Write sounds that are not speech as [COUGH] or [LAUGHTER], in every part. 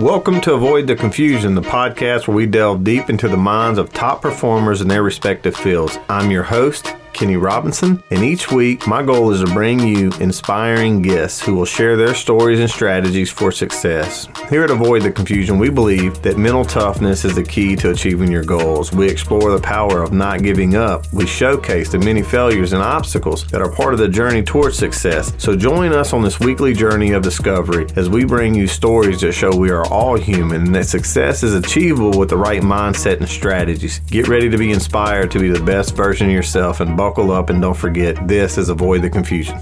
Welcome to Avoid the Confusion, the podcast where we delve deep into the minds of top performers in their respective fields. I'm your host, Kenny Robinson, and each week my goal is to bring you inspiring guests who will share their stories and strategies for success. Here at Avoid the Confusion, we believe that mental toughness is the key to achieving your goals. We explore the power of not giving up. We showcase the many failures and obstacles that are part of the journey towards success. So join us on this weekly journey of discovery as we bring you stories that show we are all human and that success is achievable with the right mindset and strategies. Get ready to be inspired to be the best version of yourself and buckle up and don't forget this is Avoid the Confusion.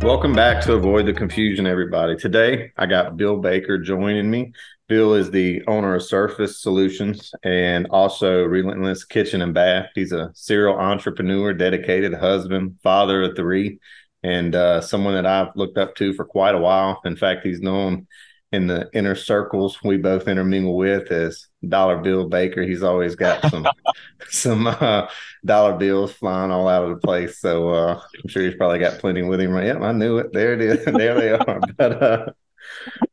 Welcome back to Avoid the Confusion, everybody. Today I got Bill Baker joining me. Bill is the owner of Surface Solutions and also Relentless Kitchen and Bath. He's a serial entrepreneur, dedicated husband, father of three, and uh, someone that I've looked up to for quite a while. In fact, he's known in the inner circles we both intermingle with as Dollar Bill Baker. He's always got some [LAUGHS] some uh, dollar bills flying all out of the place. So uh, I'm sure he's probably got plenty with him. Right? Yep, I knew it. There it is. [LAUGHS] there they are. But uh,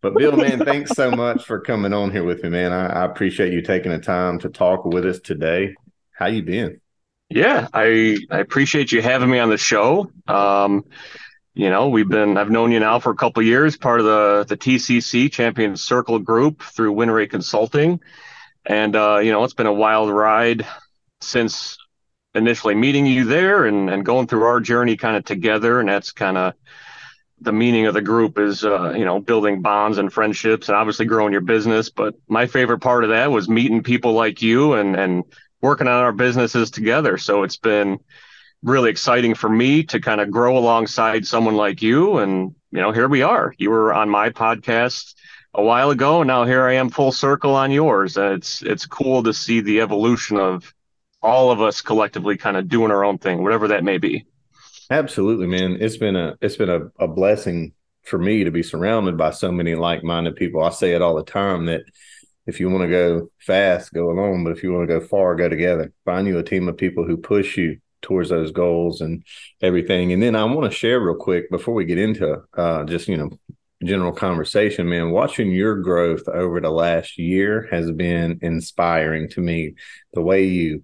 but Bill, man, thanks so much for coming on here with me, man. I, I appreciate you taking the time to talk with us today. How you been? Yeah, I I appreciate you having me on the show. Um, you know, we've been I've known you now for a couple years, part of the the TCC Champion Circle group through Win Rate Consulting, and uh, you know it's been a wild ride since initially meeting you there and and going through our journey kind of together, and that's kind of the meaning of the group is uh, you know building bonds and friendships and obviously growing your business. But my favorite part of that was meeting people like you and and working on our businesses together. So it's been really exciting for me to kind of grow alongside someone like you. And, you know, here we are. You were on my podcast a while ago, and now here I am full circle on yours. And it's it's cool to see the evolution of all of us collectively kind of doing our own thing, whatever that may be. Absolutely, man. It's been a it's been a, a blessing for me to be surrounded by so many like-minded people. I say it all the time that if you want to go fast, go alone, but if you want to go far, go together. Find you a team of people who push you towards those goals and everything. And then I want to share real quick before we get into uh, just you know general conversation, man. Watching your growth over the last year has been inspiring to me. The way you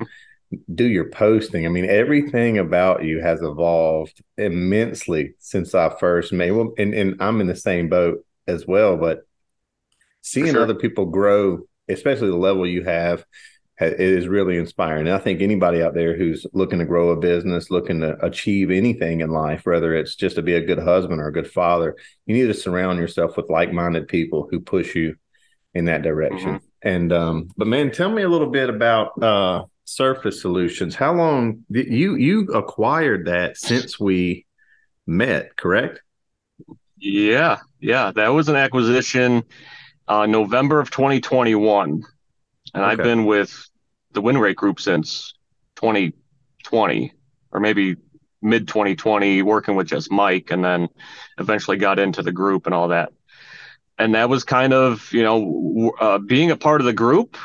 do your posting, I mean, everything about you has evolved immensely since I first made. Well, and, and I'm in the same boat as well, but seeing sure. other people grow, especially the level you have it is really inspiring. And I think anybody out there who's looking to grow a business, looking to achieve anything in life, whether it's just to be a good husband or a good father, you need to surround yourself with like-minded people who push you in that direction. Mm-hmm. And um, but man, tell me a little bit about uh, Surface Solutions. How long did you you acquired that since we met? Correct? Yeah, yeah, that was an acquisition uh, November of 2021 and okay. I've been with the Win Rate Group since 2020 or maybe mid 2020, working with just Mike, and then eventually got into the group and all that. And that was kind of, you know, uh, being a part of the group,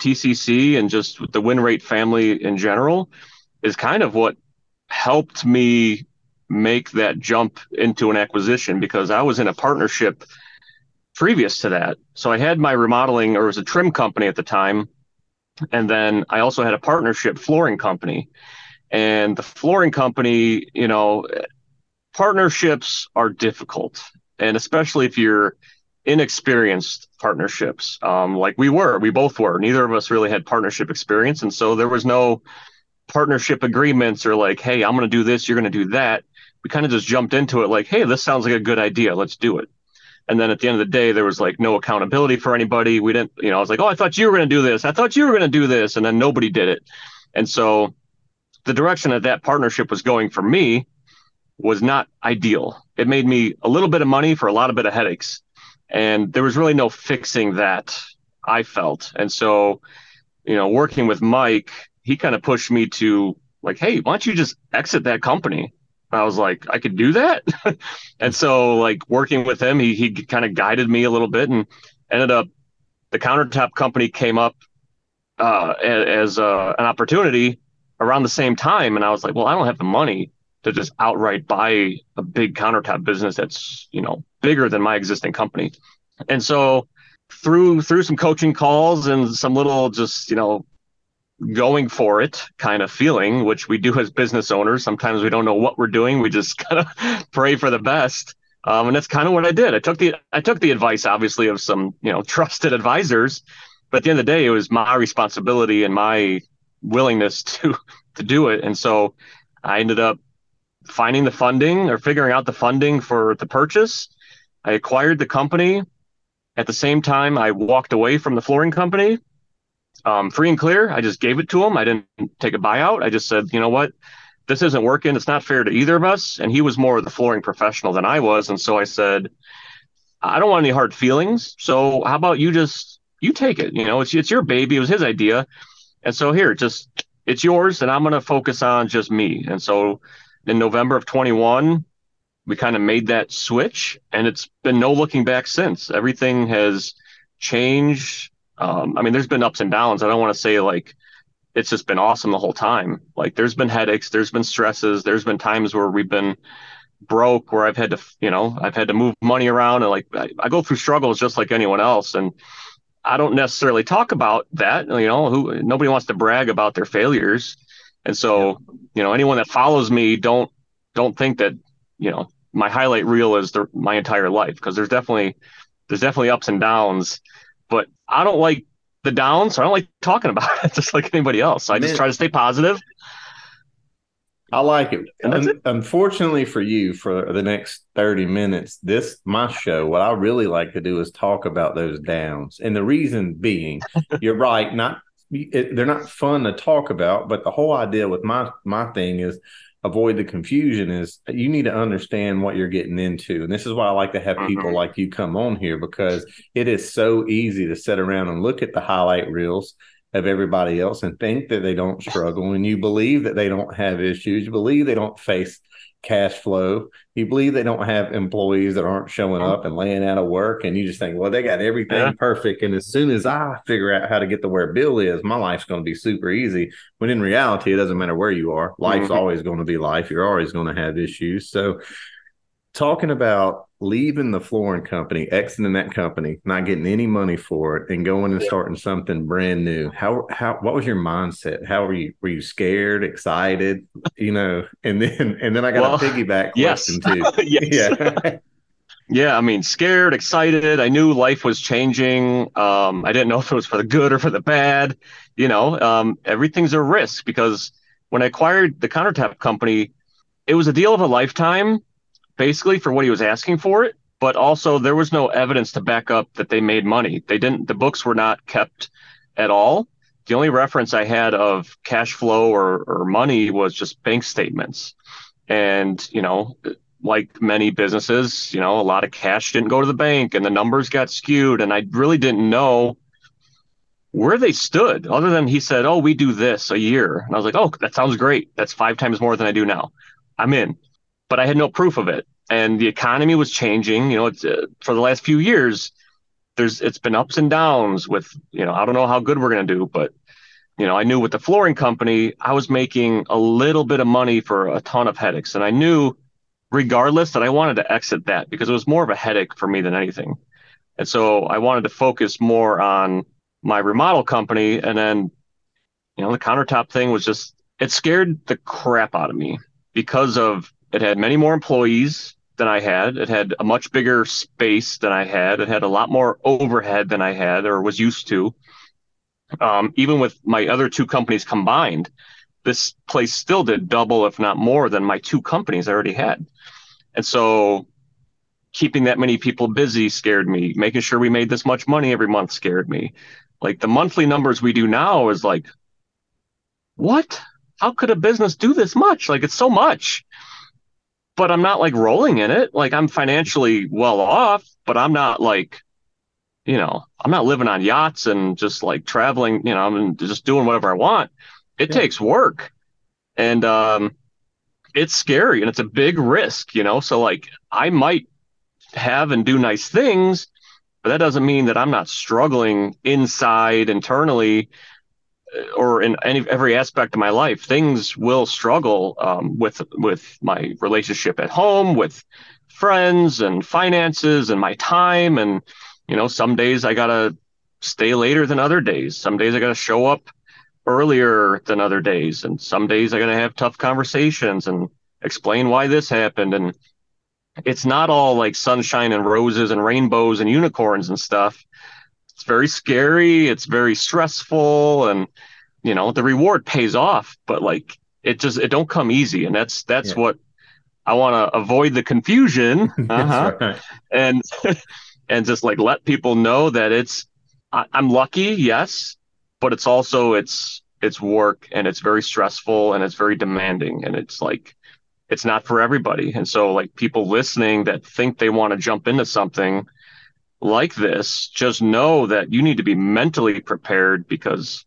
TCC, and just the win rate family in general is kind of what helped me make that jump into an acquisition because I was in a partnership previous to that. So I had my remodeling, or was a trim company at the time. And then I also had a partnership flooring company. And the flooring company, you know, partnerships are difficult. And especially if you're inexperienced partnerships, um, like we were, we both were. Neither of us really had partnership experience. And so there was no partnership agreements or like, hey, I'm going to do this, you're going to do that. We kind of just jumped into it like, hey, this sounds like a good idea. Let's do it. And then at the end of the day, there was like no accountability for anybody. We didn't, you know, I was like, oh, I thought you were going to do this. I thought you were going to do this. And then nobody did it. And so the direction that that partnership was going for me was not ideal. It made me a little bit of money for a lot of bit of headaches. And there was really no fixing that I felt. And so, you know, working with Mike, he kind of pushed me to like, hey, why don't you just exit that company? I was like, I could do that. [LAUGHS] and so like working with him, he, he kind of guided me a little bit and ended up the countertop company came up uh, as uh, an opportunity around the same time. And I was like, well, I don't have the money to just outright buy a big countertop business that's, you know, bigger than my existing company. And so through through some coaching calls and some little just you know going for it kind of feeling, which we do as business owners. Sometimes we don't know what we're doing. We just [LAUGHS] kind of pray for the best. Um, and that's kind of what I did. I took the I took the advice, obviously, of some you know [LAUGHS] trusted advisors, but at the end of the day, it was my responsibility and my willingness [LAUGHS] to to do it. And so I ended up finding the funding or figuring out the funding for the purchase. I acquired the company. At the same time, I walked away from the flooring company um, free and clear. I just gave it to him. I didn't take a buyout. I just said, you know what, this isn't working. It's not fair to either of us. And he was more of the flooring professional than I was. And so I said, I don't want any hard feelings. So how about you just you take it? You know, it's it's your baby. It was his idea. And so here, just it's yours, and I'm gonna focus on just me. And so in November of 21, we kind of made that switch, and it's been no looking back since. Everything has changed um, I mean, there's been ups and downs. I don't want to say like it's just been awesome the whole time. Like there's been headaches, there's been stresses, there's been times where we've been broke, where I've had to, you know, I've had to move money around, and like I, I go through struggles just like anyone else, and I don't necessarily talk about that. You know, who nobody wants to brag about their failures, and so yeah. you know, anyone that follows me don't don't think that you know my highlight reel is the, my entire life because there's definitely there's definitely ups and downs but I don't like the downs. So I don't like talking about [LAUGHS] it, just like anybody else. So I just try to stay positive. I like it. Un- unfortunately for you, for the next 30 minutes, this my show, what I really like to do is talk about those downs. And the reason being, [LAUGHS] you're right, not it, they're not fun to talk about, but the whole idea with my my thing is avoid the confusion is you need to understand what you're getting into. And this is why I like to have people mm-hmm. like you come on here because it is so easy to sit around and look at the highlight reels of everybody else and think that they don't struggle and you believe that they don't have issues, you believe they don't face cash flow. You believe they don't have employees that aren't showing up and laying out of work, and you just think, well, they got everything yeah. perfect. And as soon as I figure out how to get to where Bill is, my life's going to be super easy. When in reality, it doesn't matter where you are. Life's mm-hmm. always going to be life. You're always going to have issues. So, talking about leaving the flooring company, exiting that company, not getting any money for it, and going and starting something brand new. How how what was your mindset? How were you were you scared, excited, you know? And then [LAUGHS] and then I got well, a piggyback [LAUGHS] question [LAUGHS] yes. too. yeah. yeah, I mean, scared, excited. I knew life was changing. Um, I didn't know if it was for the good or for the bad. You know, um, everything's a risk because when I acquired the countertop company, it was a deal of a lifetime basically for what he was asking for it, but also there was no evidence to back up that they made money. They didn't. The books were not kept at all. The only reference I had of cash flow or, or money was just bank statements. And, you know, like many businesses, you know, a lot of cash didn't go to the bank and the numbers got skewed. And I really didn't know where they stood other than he said, Oh, we do this a year. And I was like, Oh, that sounds great. That's five times more than I do now. I'm in but I had no proof of it. And the economy was changing. You know, it's uh, for the last few years. There's it's been ups and downs with you know I don't know how good we're gonna do, but you know I knew with the flooring company I was making a little bit of money for a ton of headaches, and I knew regardless that I wanted to exit that because it was more of a headache for me than anything. And so I wanted to focus more on my remodel company. And then, you know, the countertop thing was just, it scared the crap out of me because of it had many more employees than I had. It had a much bigger space than I had. It had a lot more overhead than I had or was used to. Um, even with my other two companies combined, this place still did double, if not more, than my two companies I already had. And so keeping that many people busy scared me. Making sure we made this much money every month scared me. Like the monthly numbers we do now is like, what? How could a business do this much? Like it's so much but I'm not like rolling in it. Like I'm financially well off, but I'm not like, you know, I'm not living on yachts and just like traveling, you know, I'm just doing whatever I want. It yeah. takes work. And um it's scary and it's a big risk, you know. So like I might have and do nice things, but that doesn't mean that I'm not struggling inside internally or in any every aspect of my life, things will struggle um, with with my relationship at home, with friends and finances and my time and you know, some days I got to stay later than other days. Some days I got to show up earlier than other days. And some days I got to have tough conversations and explain why this happened. And it's not all like sunshine and roses and rainbows and unicorns and stuff. It's very scary. It's very stressful. And, you know, the reward pays off, but like it just, it don't come easy. And that's, that's yeah. what I want to avoid the confusion. [LAUGHS] Uh-huh. right. And, [LAUGHS] and just like let people know that it's, I, I'm lucky. Yes but it's also it's it's work and it's very stressful and it's very demanding and it's like it's not for everybody and so like people listening that think they want to jump into something like this just know that you need to be mentally prepared because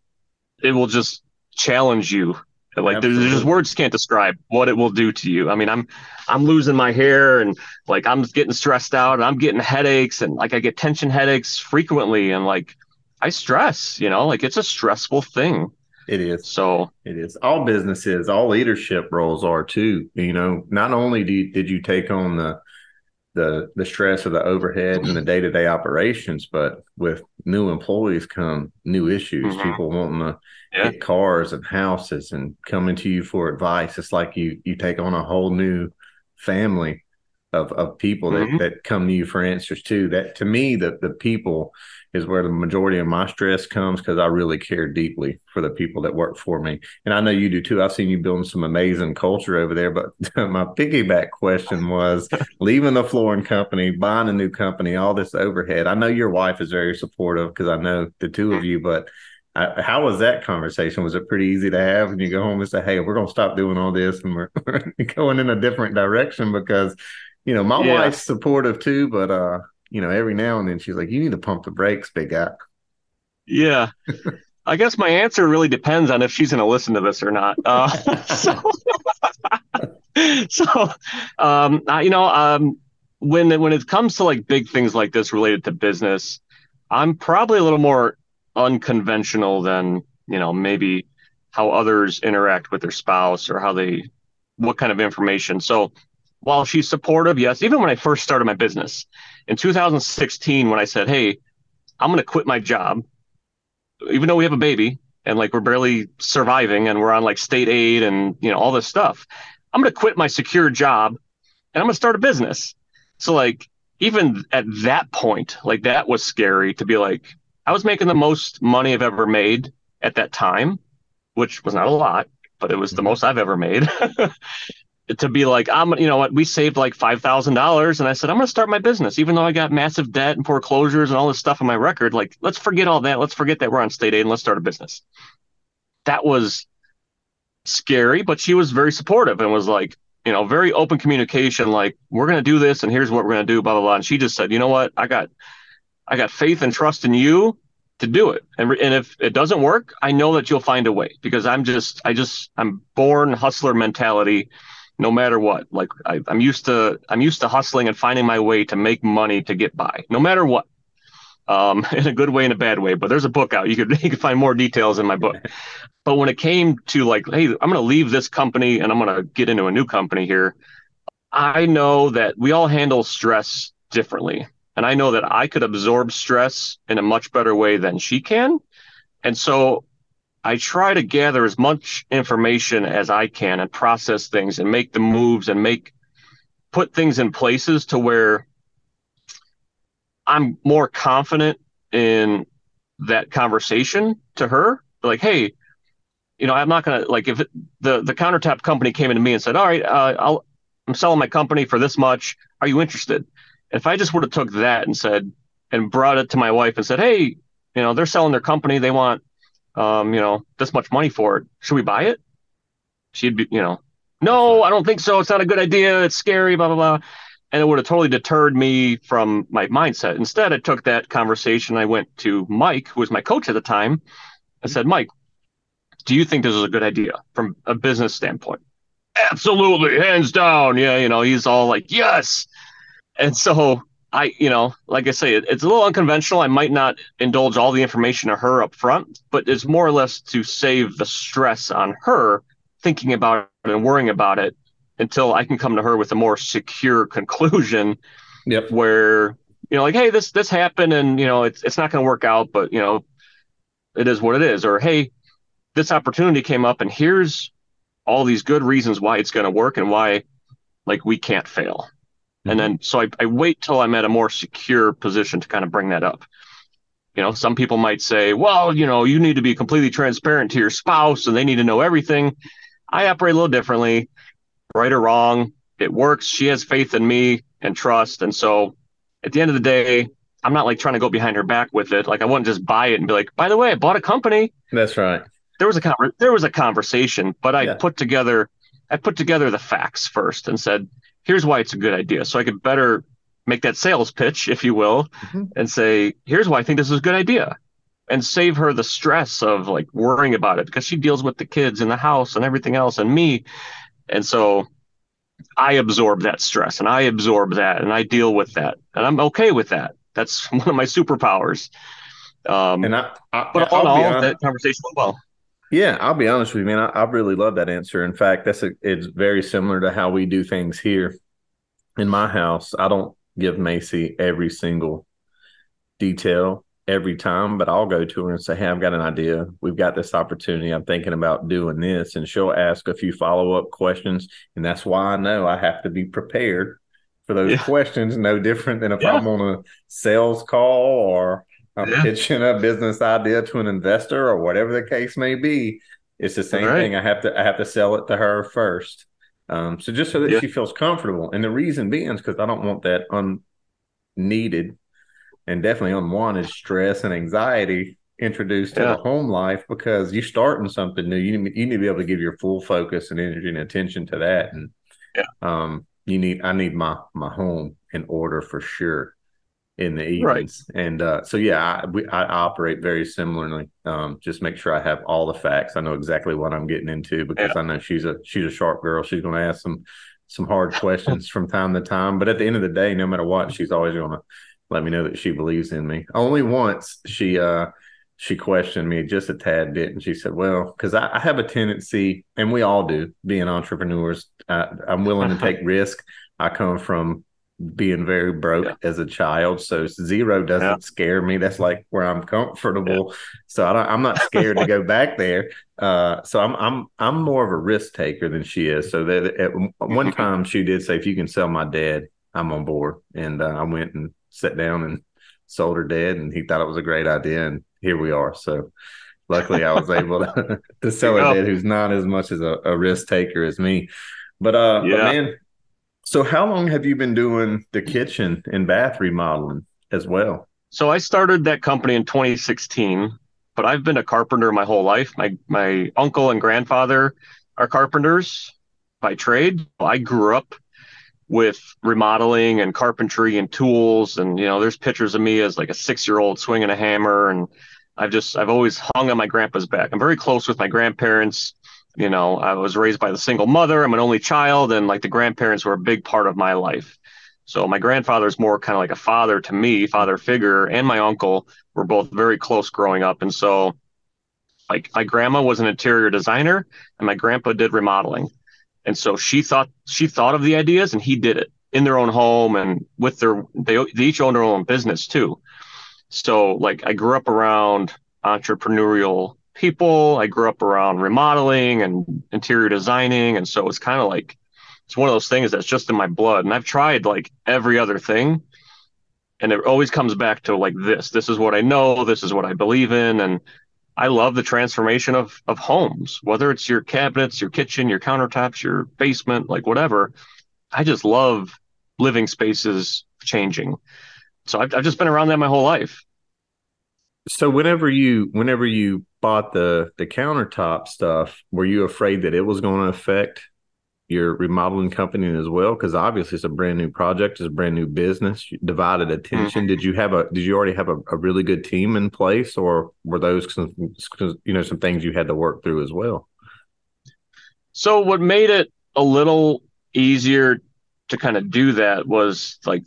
it will just challenge you like there's, there's just words can't describe what it will do to you i mean i'm i'm losing my hair and like i'm getting stressed out and i'm getting headaches and like i get tension headaches frequently and like I stress, you know, like it's a stressful thing. It is. So it is. All businesses, all leadership roles are too. You know, not only do you, did you take on the the the stress of the overhead and the day to day operations, but with new employees come new issues. Mm-hmm. People wanting to yeah. get cars and houses and coming to you for advice. It's like you you take on a whole new family of of people mm-hmm. that that come to you for answers too. That to me, the the people is where the majority of my stress comes because I really care deeply for the people that work for me. And I know you do too. I've seen you building some amazing culture over there. But [LAUGHS] my piggyback question was [LAUGHS] leaving the flooring company, buying a new company, all this overhead. I know your wife is very supportive because I know the two of you, but I, how was that conversation? Was it pretty easy to have? And you go home and say, "Hey, we're going to stop doing all this, and we're, [LAUGHS] we're going in a different direction." Because, you know, my yeah. wife's supportive too, but uh, you know, every now and then she's like, "You need to pump the brakes, big guy." Yeah, [LAUGHS] I guess my answer really depends on if she's going to listen to this or not. Uh, [LAUGHS] so, [LAUGHS] so um, you know, um, when when it comes to like big things like this related to business, I'm probably a little more unconventional than you know maybe how others interact with their spouse or how they what kind of information. So while she's supportive, yes, even when I first started my business, in 2016 when I said, "Hey, I'm going to quit my job," even though we have a baby and like we're barely surviving and we're on like state aid and you know all this stuff, I'm going to quit my secure job and I'm going to start a business. So like even at that point, like that was scary to be like I was making the most money I've ever made at that time, which was not a lot, but it was the mm-hmm. most I've ever made. [LAUGHS] to be like, I'm, you know what, we saved like five thousand dollars, and I said I'm going to start my business, even though I got massive debt and foreclosures and all this stuff on my record. Like, let's forget all that. Let's forget that we're on state aid and let's start a business. That was scary, but she was very supportive and was like, you know, very open communication. Like, we're going to do this, and here's what we're going to do, blah blah blah. And she just said, you know what, I got, I got faith and trust in you to do it. And, and if it doesn't work, I know that you'll find a way because I'm just, I just, I'm born hustler mentality no matter what. Like I, am used to I'm used to hustling and finding my way to make money to get by, no matter what. Um, [LAUGHS] in a good way and a bad way. But there's a book out. You could [LAUGHS] you could find more details in my book. but when it came to like, hey, I'm gonna leave this company and I'm gonna get into a new company here, I know that we all handle stress differently. And I know that I could absorb stress in a much better way than she can. And so I try to gather as much information as I can and process things and make the moves and make put things in places to where I'm more confident in that conversation to her. Like, hey, you know, I'm not gonna like if the the countertop company came into me and said, all right, uh, I'll I'm selling my company for this much. Are you interested? If I just would have took that and said and brought it to my wife and said, hey, you know, they're selling their company, they want um, you know, this much money for it. Should we buy it? She'd be, you know, no, I don't think so. It's not a good idea. It's scary, blah, blah, blah. And it would have totally deterred me from my mindset. Instead, I took that conversation. I went to Mike, who was my coach at the time. I said, Mike, do you think this is a good idea from a business standpoint? Absolutely, hands down. Yeah, you know, he's all like, yes. And so I, you know, like I say, it, it's a little unconventional. I might not indulge all the information to her up front, but it's more or less to save the stress on her thinking about it and worrying about it until I can come to her with a more secure [LAUGHS] conclusion. Yep. Where you know, like, hey, this this happened, and you know, it's it's not going to work out, but you know, it is what it is. Or hey, this opportunity came up, and here's all these good reasons why it's going to work and why, like, we can't fail. Mm-hmm. And then so I, I wait till I'm at a more secure position to kind of bring that up. You know, some people might say, well, you know, you need to be completely transparent to your spouse and they need to know everything. I operate a little differently, right or wrong. It works. She has faith in me and trust. And so at the end of the day, I'm not like trying to go behind her back with it. Like I wouldn't just buy it and be like, by the way, I bought a company. That's right. There was a con- there was a conversation, but I yeah. put together I put together the facts first and said, here's why it's a good idea. So I could better make that sales pitch, if you will, mm-hmm. and say, here's why I think this is a good idea. And save her the stress of like worrying about it because she deals with the kids in the house and everything else and me. And so I absorb that stress and I absorb that and I deal with that. And I'm okay with that. That's [LAUGHS] one of my superpowers. Um, and I, I but all in all, that conversation went well. Yeah, I'll be honest with you, man. I, I really love that answer. In fact, that's a, it's very similar to how we do things here in my house. I don't give Macy every single detail every time, but I'll go to her and say, Hey, I've got an idea. We've got this opportunity. I'm thinking about doing this. And she'll ask a few follow up questions. And that's why I know I have to be prepared for those yeah. questions, no different than if yeah. I'm on a sales call or I'm yeah. pitching a business idea to an investor or whatever the case may be. It's the same right. thing. I have to I have to sell it to her first. Um, so just so that yeah. she feels comfortable. And the reason being is because I don't want that unneeded and definitely unwanted stress and anxiety introduced to the home life because you're starting something new. You need, you need to be able to give your full focus and energy and attention to that. And yeah. um, you need I need my my home in order for sure in the evenings. Right. And uh, so, yeah, I, we, I operate very similarly. Um, just make sure I have all the facts. I know exactly what I'm getting into because yeah. I know she's a she's a sharp girl. She's going to ask some some hard questions from time to time. But at the end of the day, no matter what, she's always going to let me know that she believes in me. Only once she uh she questioned me just a tad bit, and she said, "Well, because I, I, have a tendency, and we all do, being entrepreneurs, I, I'm willing to take risk. I come from being very broke yeah. as a child. So zero doesn't yeah. scare me. That's like where I'm comfortable. Yeah. So I am not [LAUGHS] scared to go back there. Uh, so I'm I'm I'm more of a risk taker than she is. So that at one [LAUGHS] time she did say, if you can sell my dad, I'm on board. And uh, I went and sat down and sold her dad, and he thought it was a great idea. And here we are. So luckily I was able to, [LAUGHS] to sell a dad who's not as much as a, a risk taker as me. But uh, yeah. But man, so, how long have you been doing the kitchen and bath remodeling as well? So, I started that company in 2016, but I've been a carpenter my whole life. My my uncle and grandfather are carpenters by trade. I grew up with remodeling and carpentry and tools, and you know, there's pictures of me as like a six year old swinging a hammer, and I've just I've always hung on my grandpa's back. I'm very close with my grandparents you know, I was raised by the single mother. I'm an only child, and like the grandparents were a big part of my life. So my grandfather is more kind of like a father to me, father figure, and my uncle were both very close growing up. And so, like my grandma was an interior designer, and my grandpa did remodeling. And so she thought she thought of the ideas, and he did it in their own home and with their they, they each own their own business too. So like I grew up around entrepreneurial people. I grew up around remodeling and interior designing. And so it's kind of like, it's one of those things that's just in my blood. And I've tried like every other thing. And it always comes back to like this. This is what I know. This is what I believe in. And I love the transformation of of homes, whether it's your cabinets, your kitchen, your countertops, your basement, like whatever. I just love living spaces changing. So I've, I've just been around that my whole life. So whenever you whenever you bought the the countertop stuff, were you afraid that it was going to affect your remodeling company as well? Because obviously it's a brand new project, it's a brand new business, divided attention. Mm-hmm. Did you have a did you already have a, a, really good team in place, or were those some, you know some things you had to work through as well? So what made it a little easier to kind of do that was like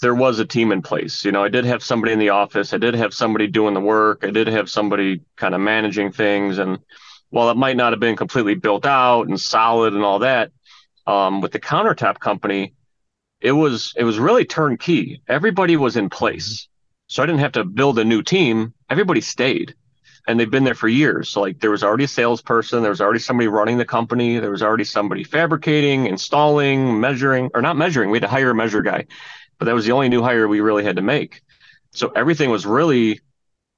there was a team in place. You know, I did have somebody in the office, I did have somebody doing the work, I did have somebody kind of managing things. And while it might not have been completely built out and solid and all that, um, with the countertop company, it was it was really turnkey. Everybody was in place. So I didn't have to build a new team. Everybody stayed and they've been there for years. So like there was already a salesperson, there was already somebody running the company, there was already somebody fabricating, installing, measuring, or not measuring. We had to hire a measure guy, but that was the only new hire we really had to make. So everything was really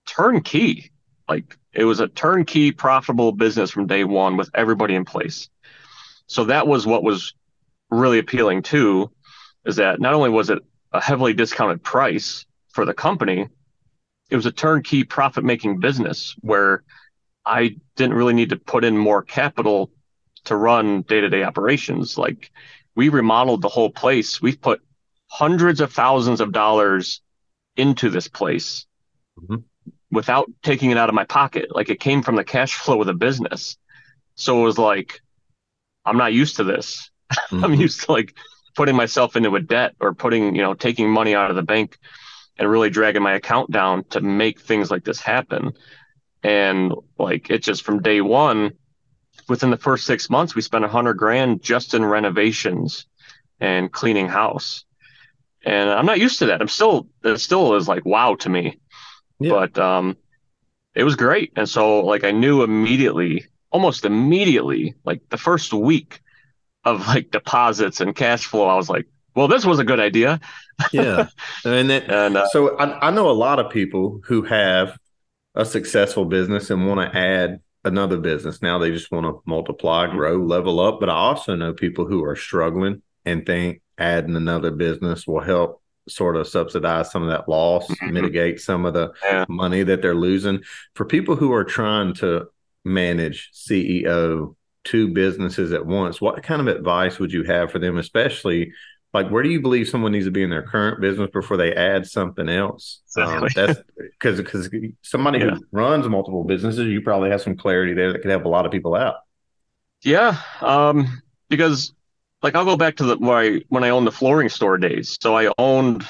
turnkey. Like it was a turnkey profitable business from day one with everybody in place. So that was what was really appealing too, is that not only was it a heavily discounted price for the company, it was a turnkey profit making business where I didn't really need to put in more capital to run day to day operations. Like we remodeled the whole place. We've put hundreds of thousands of dollars into this place mm-hmm. without taking it out of my pocket. Like it came from the cash [LAUGHS] flow of the business. So it was like, I'm not used to this. [LAUGHS] Mm-hmm. I'm used to like putting myself into a debt or putting, you know, taking money out of the bank and really dragging my account down to make things like this happen. And like it just from day one, within the first six months, we spent a hundred grand just in renovations and cleaning house. And I'm not used to that. I'm still, it still is like wow to me. Yeah. But um, it was great. And so like I knew immediately, almost immediately, like the first week of like deposits and cash flow, I was like, well, this was a good idea. yeah, [LAUGHS] and, that, and uh, so I, I know a lot of people who have a successful business and want to add another business. Now they just want to multiply, mm-hmm. grow, level up. But I also know people who are struggling and think adding another business will help sort of subsidize some of that loss, mm-hmm. mitigate some of the yeah. money that they're losing. For people who are trying to manage CEO two businesses at once, what kind of advice would you have for them, especially like where do you believe someone needs to be in their current business before they add something else? Um, that's because because somebody yeah. who runs multiple businesses you probably have some clarity there that could help a lot of people out. Yeah um, because like i'll go back to the I, when i owned the flooring store days. So i owned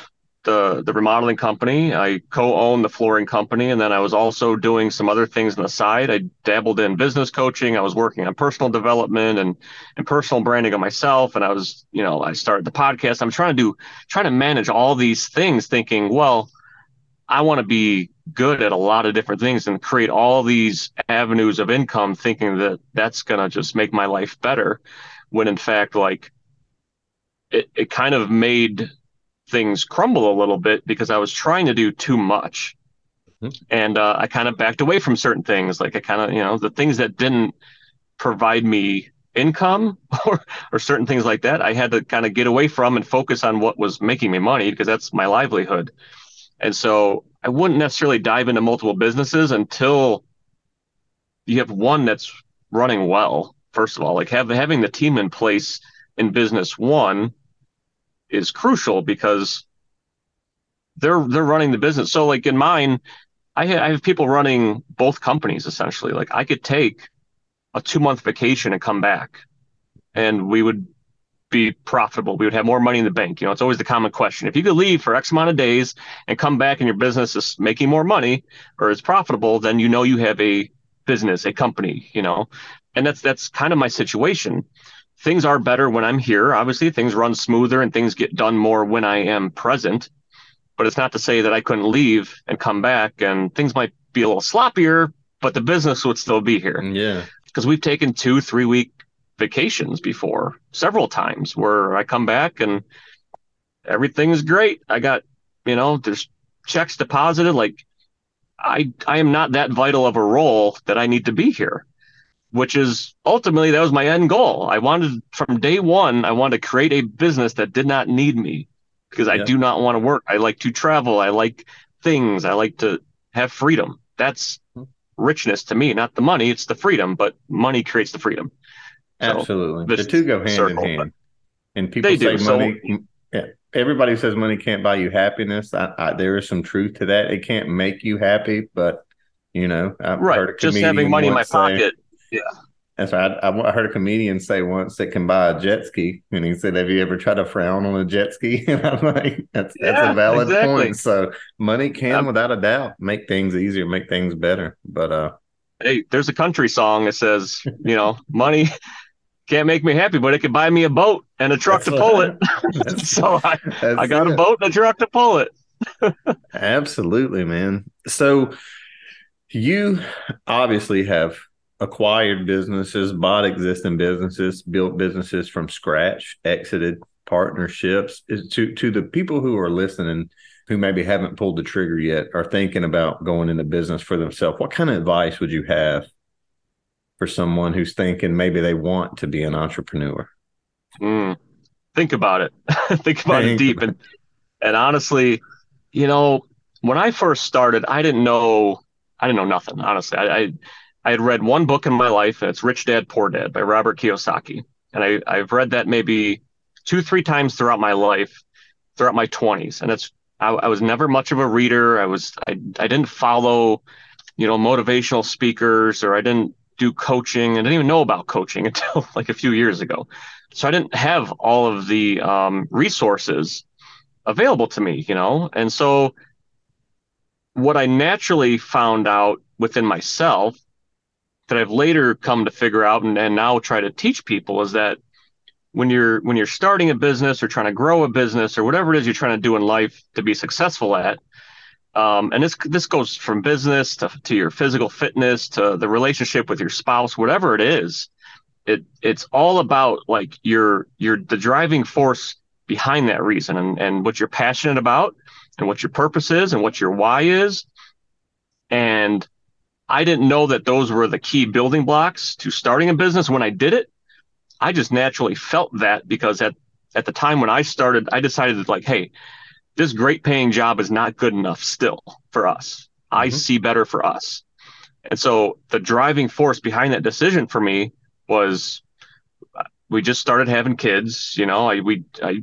the the remodeling company. I co-own the flooring company, and then I was also doing some other things on the side. I dabbled in business coaching. I was working on personal development and and personal branding of myself. And I was, you know, I started the podcast. I'm trying to do trying to manage all these things, thinking, well, I want to be good at a lot of different things and create all these avenues of income, thinking that that's gonna just make my life better. When in fact, like it, it kind of made things crumble a little bit because I was trying to do too much. Mm-hmm. And uh, I kind of backed away from certain things. Like I kind of, you know, the things that didn't provide me income [LAUGHS] or, or certain things like that, I had to kind of get away from and focus on what was making me money because that's my livelihood. And so I wouldn't necessarily dive into multiple businesses until you have one that's running well. First of all, like have, having the team in place in business one is crucial because they're they're running the business. So like in mine, I, ha- I have people running both companies essentially. Like I could take a two month vacation and come back, and we would be profitable. We would have more money in the bank. You know, it's always the common question. If you could leave for X amount of days and come back and your business is making more money or is profitable, then you know you have a business, a company, you know. And that's that's kind of my situation things are better when I'm here. Obviously, things run smoother and things get done more when I am present. But it's not to say that I couldn't leave and come back and things might be a little sloppier, but the business would still be here. Mm, yeah. Because we've taken two, three week vacations before several times where I come back and everything's great. I got, you know, there's checks deposited. Like I I am not that vital of a role that I need to be here which is ultimately that was my end goal. I wanted from day one, I wanted to create a business that did not need me because I do not want to work. I like to travel. I like things. I like to have freedom. That's hmm. richness to me, not the money. It's the freedom, but money creates the freedom. Absolutely. the two go hand circle, in hand. And people say do. money. So, yeah, everybody says money can't buy you happiness. I, I, there is some truth to that. It can't make you happy, but you know, I've right. Just having money in my say, pocket yeah. That's right. I, I, heard a comedian say once that can buy a jet ski, and he said, "Have you ever tried to frown on a jet ski?" [LAUGHS] And I'm like, "That's yeah, that's a valid exactly. point." So money can, um, without a doubt, make things easier, make things better. But uh, hey, there's a country song that says, you know, money, can't make me happy, but it can buy me a boat and a truck to pull it. [LAUGHS] [LAUGHS] so I, I got it. a boat and a truck to pull it. Absolutely, man. So you obviously have acquired businesses, bought existing businesses, built businesses from scratch, exited partnerships. Is to to the people who are listening who maybe haven't pulled the trigger yet are thinking about going into business for themselves. What kind of advice would you have for someone who's thinking maybe they want to be an entrepreneur? Mm, [LAUGHS] think about it. think about think it deep. About and, and honestly, you know, when I first started, I didn't know, I didn't know nothing. Honestly, I, I, I had read one book in my life, and it's Rich Dad Poor Dad by Robert Kiyosaki, and I, I've read that maybe two, three times throughout my life, throughout my twenties, and it's I, I was never much of a reader. I was I, I didn't follow, you know, motivational speakers, or I didn't do coaching. I didn't even know about coaching [LAUGHS] until like a few years ago. So I didn't have all of the um, resources available to me, you know? And so what I naturally found out within myself that I've later come to figure out and, and now try to teach people is that when you're when you're starting a business or trying to grow a business or whatever it is you're trying to do in life to be successful at, um, and this this goes from business to, to your physical fitness to the relationship with your spouse, whatever it is. It it's all about like your your the driving force behind that reason and, and what you're passionate about and what your purpose is and what your why is. And I didn't know that those were the key building blocks to starting a business when I did it. I just naturally felt that because at at the time when I started, I decided that like, hey, this great paying job is not good enough still for us. Mm-hmm. I see better for us. And so the driving force behind that decision for me was we just started having kids, you know, I we I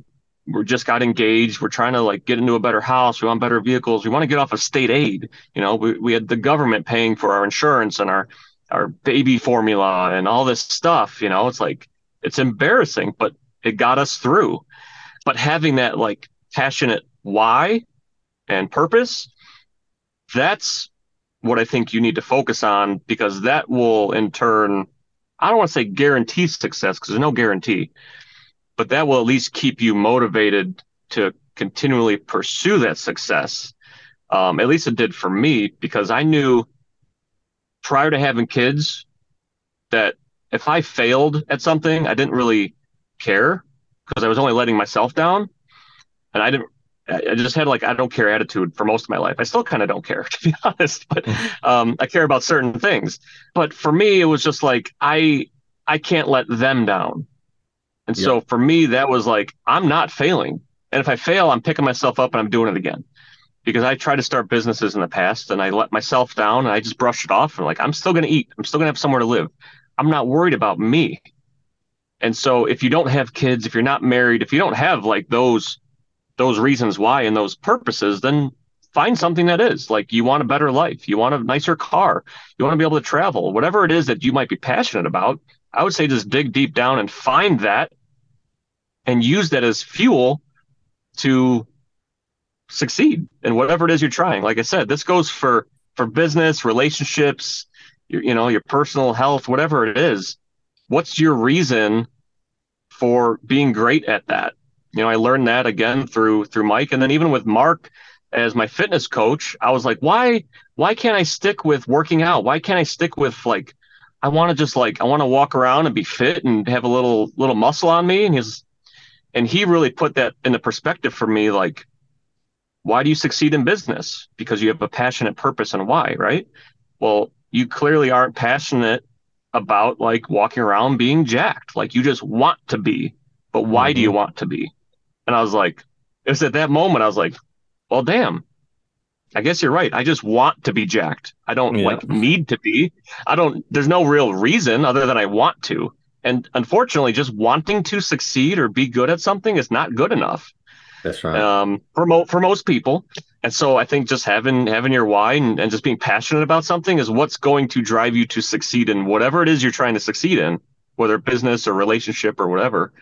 we just got engaged. We're trying to like get into a better house. We want better vehicles. We want to get off of state aid. You know, we, we had the government paying for our insurance and our our baby formula and all this stuff. You know, it's like it's embarrassing, but it got us through. But having that like passionate why and purpose, that's what I think you need to focus on because that will in turn, I don't want to say guarantee success because there's no guarantee, but that will at least keep you motivated to continually pursue that success. Um, at least it did for me because I knew prior to having kids that if I failed at something, I didn't really care because I was only letting myself down. And I didn't I just had like I don't care attitude for most of my life. I still kind of don't care [LAUGHS] to be honest, but mm-hmm. um, I care about certain things. But for me, it was just like I I can't let them down, and yeah. so for me that was like I'm not failing, and if I fail, I'm picking myself up and I'm doing it again, because I tried to start businesses in the past and I let myself down and I just brushed it off and like I'm still gonna eat, I'm still gonna have somewhere to live. I'm not worried about me. And so if you don't have kids, if you're not married, if you don't have like those those reasons why and those purposes, then find something that is like you want a better life, you want a nicer car, you want to be able to travel, whatever it is that you might be passionate about. I would say just dig deep down and find that and use that as fuel to succeed in whatever it is you're trying. Like I said, this goes for for business, relationships, your, you know, your personal health, whatever it is. What's your reason for being great at that? you know, I learned that again through through Mike, and then even with Mark as my fitness coach, I was like, why why can't I stick with working out? Why can't I stick with like I want to just like I want to walk around and be fit and have a little little muscle on me? And he's and he really put that in the perspective for me. Like, why do you succeed in business? Because you have a passionate purpose and why, right? Well, you clearly aren't passionate about like walking around being jacked. Like you just want to be, but why mm-hmm. do you mm-hmm. want to be? And I was like, it was at that moment I was like, well, damn. I guess you're right. I just want to be jacked. I don't yeah. like need to be. I don't. There's no real reason other than I want to. And unfortunately, just wanting to succeed or be good at something is not good enough. That's right. Um, for mo- for most people, and so I think just having having your why and, and just being passionate about something is what's going to drive you to succeed in whatever it is you're trying to succeed in, whether business or relationship or whatever.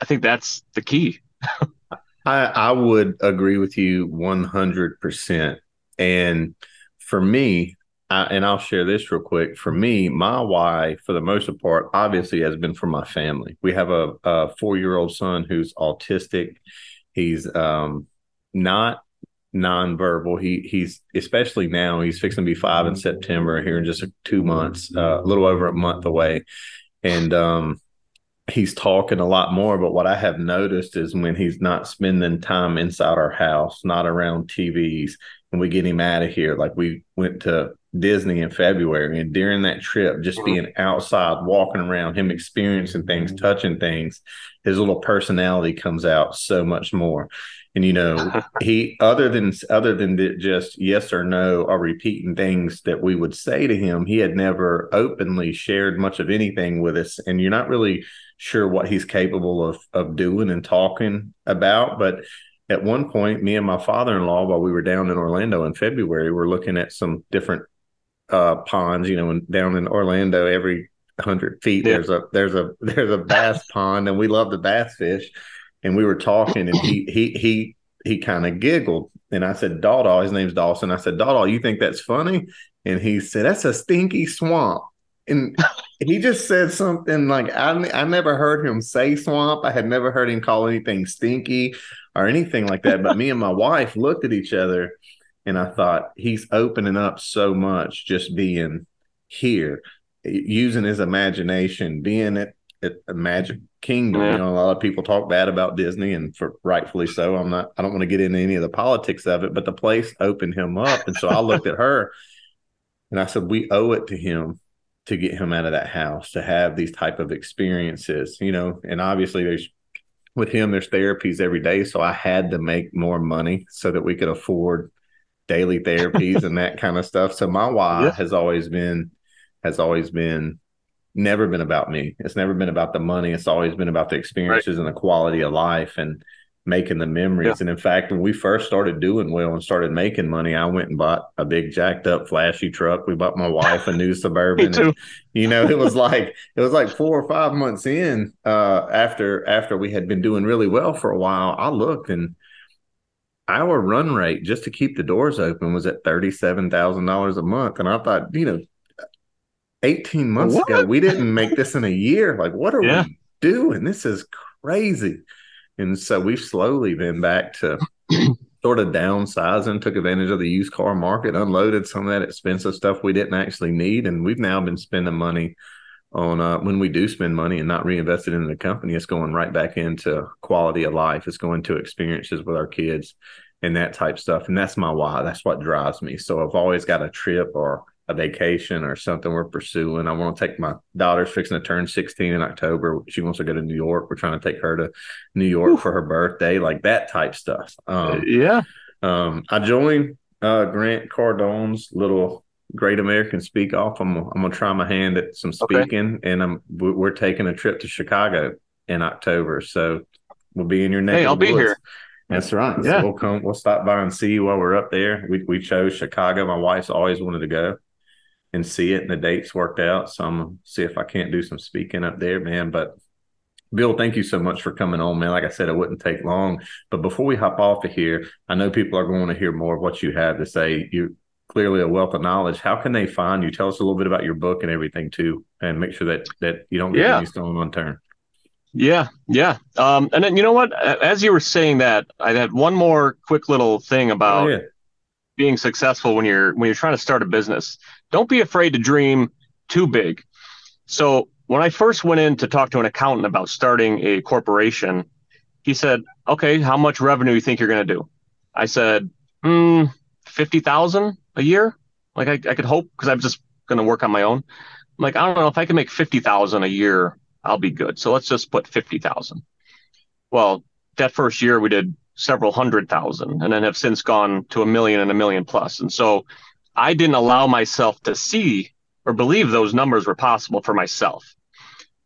I think that's the key. [LAUGHS] I, I would agree with you 100%. And for me, I, and I'll share this real quick. For me, my why, for the most part, obviously has been for my family. We have a, a four year old son who's autistic. He's um, not nonverbal. He he's especially now he's fixing to be five in September here in just two months, uh, a little over a month away, and um, he's talking a lot more. But what I have noticed is when he's not spending time inside our house, not around TVs, and we get him out of here. Like we went to Disney in February, and during that trip, just mm-hmm. being outside, walking around, him experiencing things, mm-hmm. touching things, his little personality comes out so much more. And you know, [LAUGHS] he other than other than just yes or no or repeating things that we would say to him, he had never openly shared much of anything with us. And you're not really sure what he's capable of of doing and talking about, but at one point, me and my father in law, while we were down in Orlando in February, we're looking at some different uh, ponds. You know, and down in Orlando, every hundred feet yeah. there's a there's a [LAUGHS] there's a bass pond, and we love the bass fish. And we were talking, and he he he he kind of giggled, and I said, "Dawdle," his name's Dawson. I said, "Dawdle, you think that's funny?" And he said, "That's a stinky swamp." And he just said something like I, I never heard him say swamp. I had never heard him call anything stinky or anything like that. But me and my wife looked at each other and I thought he's opening up so much just being here, using his imagination, being at, at a magic kingdom. Yeah. You know, a lot of people talk bad about Disney and for rightfully so. I'm not I don't want to get into any of the politics of it, but the place opened him up. And so I looked at her and I said, We owe it to him to get him out of that house to have these type of experiences you know and obviously there's with him there's therapies every day so i had to make more money so that we could afford daily therapies and that kind of stuff so my why yeah. has always been has always been never been about me it's never been about the money it's always been about the experiences right. and the quality of life and making the memories. Yeah. And in fact, when we first started doing well and started making money, I went and bought a big jacked up flashy truck. We bought my wife a new [LAUGHS] suburban. and, you know, it was like it was like four or five months in uh, after after we had been doing really well for a while. I looked and our run rate just to keep the doors open was at thirty seven thousand dollars a month. And I thought, you know, eighteen months what? ago we didn't make this in a year. Like, what are yeah. we doing? This is crazy. And so we've slowly been back to sort of downsizing, took advantage of the used car market, unloaded some of that expensive stuff we didn't actually need. And we've now been spending money on uh, when we do spend money and not reinvest it in the company, it's going right back into quality of life. It's going to experiences with our kids and that type stuff. And that's my why. That's what drives me. So I've always got a trip or a vacation or something we're pursuing. I want to take my daughter's fixing to turn 16 in October. She wants to go to New York. We're trying to take her to New York Ooh. for her birthday, like that type stuff. Um, yeah. Um, I joined uh, Grant Cardone's little Great American Speak Off. I'm, I'm gonna try my hand at some speaking, okay. and I'm we're taking a trip to Chicago in October. So we'll be in your neck. Hey, I'll be here. That's right. Yeah. So we'll come. We'll stop by and see you while we're up there. We we chose Chicago. My wife's always wanted to go and see it, and the dates worked out. So I'm gonna see if I can't do some speaking up there, man. But Bill, thank you so much for coming on, man. Like I said, it wouldn't take long. But before we hop off of here, I know people are going to hear more of what you have to say. You clearly a wealth of knowledge. How can they find you? Tell us a little bit about your book and everything too, and make sure that that you don't get yeah. any stone unturned. Yeah, yeah. Um, and then you know what? As you were saying that, I had one more quick little thing about oh, yeah. being successful when you're when you're trying to start a business don't be afraid to dream too big. So when I first went in to talk to an accountant about starting a corporation, he said, "Okay, how much revenue you think you're going to do?" I said, "Hmm, fifty thousand a year." Like I, I could hope because I'm just going to work on my own. I'm like I don't know if I can make fifty thousand a year, I'll be good. So let's just put fifty thousand. Well, that first year we did several hundred thousand, and then have since gone to a million and a million plus. And so I didn't allow myself to see or believe those numbers were possible for myself.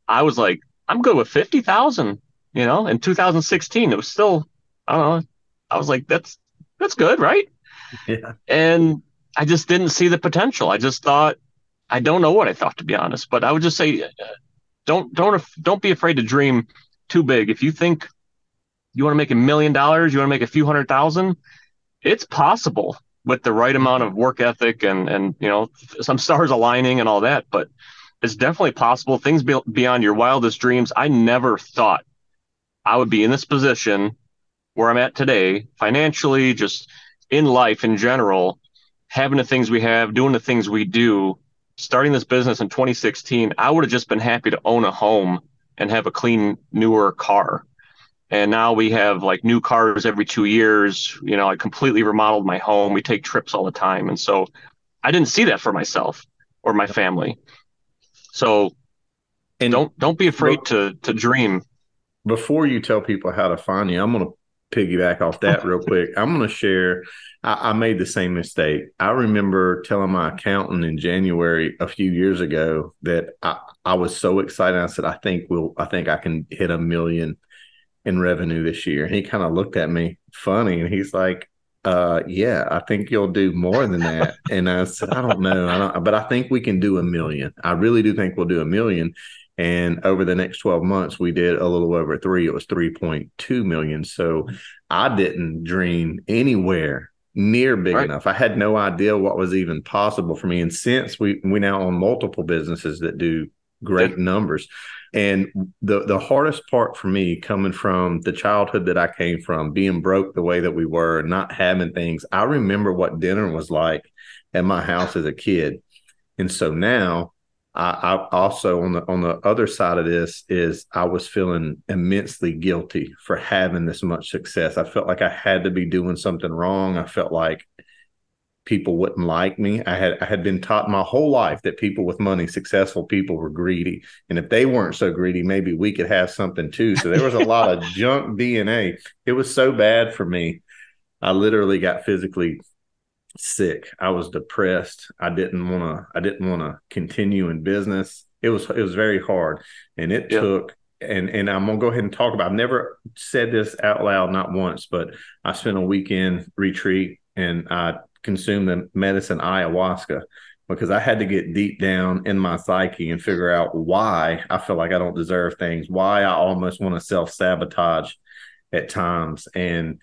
I was like, I'm good with 50,000, you know, in 2016, it was still, I don't know. I was like, that's, that's good. Right. [LAUGHS] Yeah. And I just didn't see the potential. I just thought, I don't know what I thought to be honest, but I would just say, uh, don't, don't, don't be afraid to dream too big. If you think you want to make a million dollars, you want to make a few hundred thousand, it's possible with the right amount of work ethic and and you know some [LAUGHS] stars aligning and all that. But it's definitely possible. Things beyond your wildest dreams. I never thought I would be in this position where I'm at today, financially, just in life in general, having the things we have, doing the things we do. Starting this business in 2016, I would have just been happy to own a home and have a clean, newer car. And now we have like new cars every two years. You know i completely remodeled my home. We take trips all the time. And so i didn't see that for myself or my family. So and don't don't be afraid to to dream. Before you tell people how to find you i'm going to piggyback off that real [LAUGHS] quick i'm going to share I, I made the same mistake i remember telling my accountant in january a few years ago that i, I was so excited i said i think we'll i think i can hit a million in revenue this year. And he kind of looked at me funny and he's like, uh, yeah, I think you'll do more than that. and I said, I don't know. I don't, but I think we can do a million. I really do think we'll do a million. And over the next 12 months, we did a little over three. It was 3.2 million. So I didn't dream anywhere near big right. enough. I had no idea what was even possible for me. And since we we now own multiple businesses that do great yeah. numbers, and the the hardest part for me coming from the childhood that I came from, being broke the way that we were, not having things, I remember what dinner was like at my house as a kid. And so now I, I, also on the on the other side of this is I was feeling immensely guilty for having this much success. I felt like I had to be doing something wrong. I felt like people wouldn't like me. I had I had been taught my whole life that people with money, successful people, were greedy, and if they weren't so greedy, maybe we could have something too. So there was a lot of [LAUGHS] junk DNA. It was so bad for me. I literally got physically sick. I was depressed. I didn't want to. I didn't want to continue in business. It was it was very hard, and it yep. took and and I'm gonna go ahead and talk about. I've never said this out loud, not once, but I spent a weekend retreat and I consumed the medicine ayahuasca because I had to get deep down in my psyche and figure out why I feel like I don't deserve things, why I almost want to self sabotage at times. And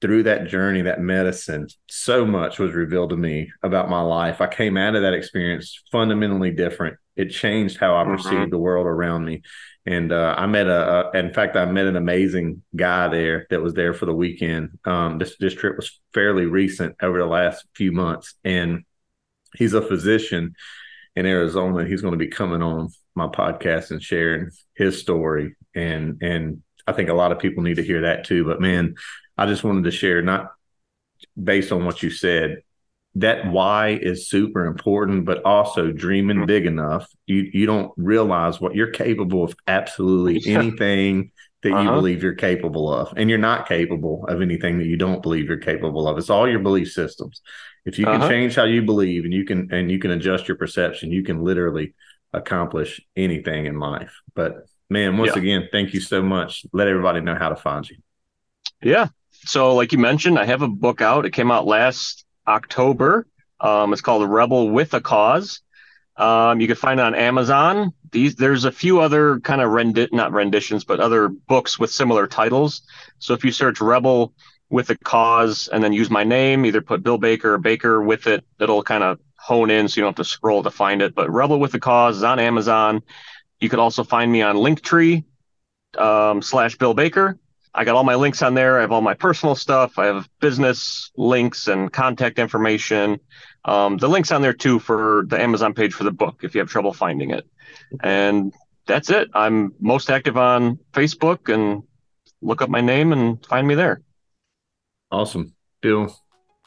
through that journey, that medicine, so much was revealed to me about my life. I came out of that experience fundamentally different. It changed how I mm-hmm. perceived the world around me. And uh, I met a, a, in fact, I met an amazing guy there that was there for the weekend. Um, this this trip was fairly recent over the last few months, and he's a physician in Arizona. He's going to be coming on my podcast and sharing his story, and and I think a lot of people need to hear that too. But man, I just wanted to share, not based on what you said, that why is super important, but also dreaming mm-hmm. big enough. You you don't realize what you're capable of absolutely [LAUGHS] anything that uh-huh. you believe you're capable of. And you're not capable of anything that you don't believe you're capable of. It's all your belief systems. If you can uh-huh. change how you believe and you can and you can adjust your perception, you can literally accomplish anything in life. But man, once yeah. again, thank you so much. Let everybody know how to find you. Yeah. So like you mentioned, I have a book out. It came out last October. Um, it's called Rebel with a Cause. Um, you can find it on Amazon. These there's a few other kind of rendi- not renditions, but other books with similar titles. So if you search Rebel with a Cause and then use my name, either put Bill Baker or Baker with it, it'll kind of hone in so you don't have to scroll to find it. But Rebel with a Cause is on Amazon. You could also find me on Linktree um, slash Bill Baker. I got all my links on there. I have all my personal stuff. I have business links and contact information. Um, the links on there too for the Amazon page for the book if you have trouble finding it. And that's it. I'm most active on Facebook and look up my name and find me there. Awesome. Bill,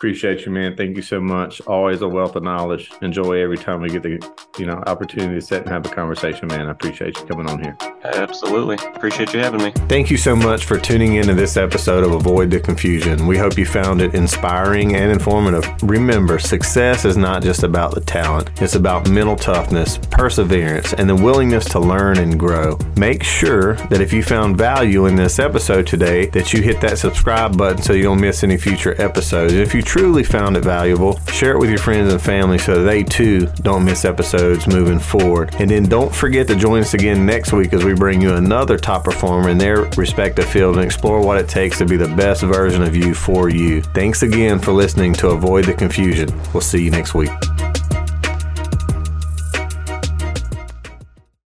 Appreciate you, man. Thank you so much. Always a wealth of knowledge. Enjoy every time we get the you know opportunity to sit and have a conversation, man. I appreciate you coming on here. Absolutely. Appreciate you having me. Thank you so much for tuning into this episode of Avoid the Confusion. We hope you found it inspiring and informative. Remember, success is not just about the talent. It's about mental toughness, perseverance, and the willingness to learn and grow. Make sure that if you found value in this episode today, that you hit that subscribe button so you don't miss any future episodes. If you truly found it valuable, share it with your friends and family so they too don't miss episodes moving forward. And then don't forget to join us again next week as we bring you another top performer in their respective field and explore what it takes to be the best version of you for you. Thanks again for listening to Avoid the Confusion. We'll see you next week.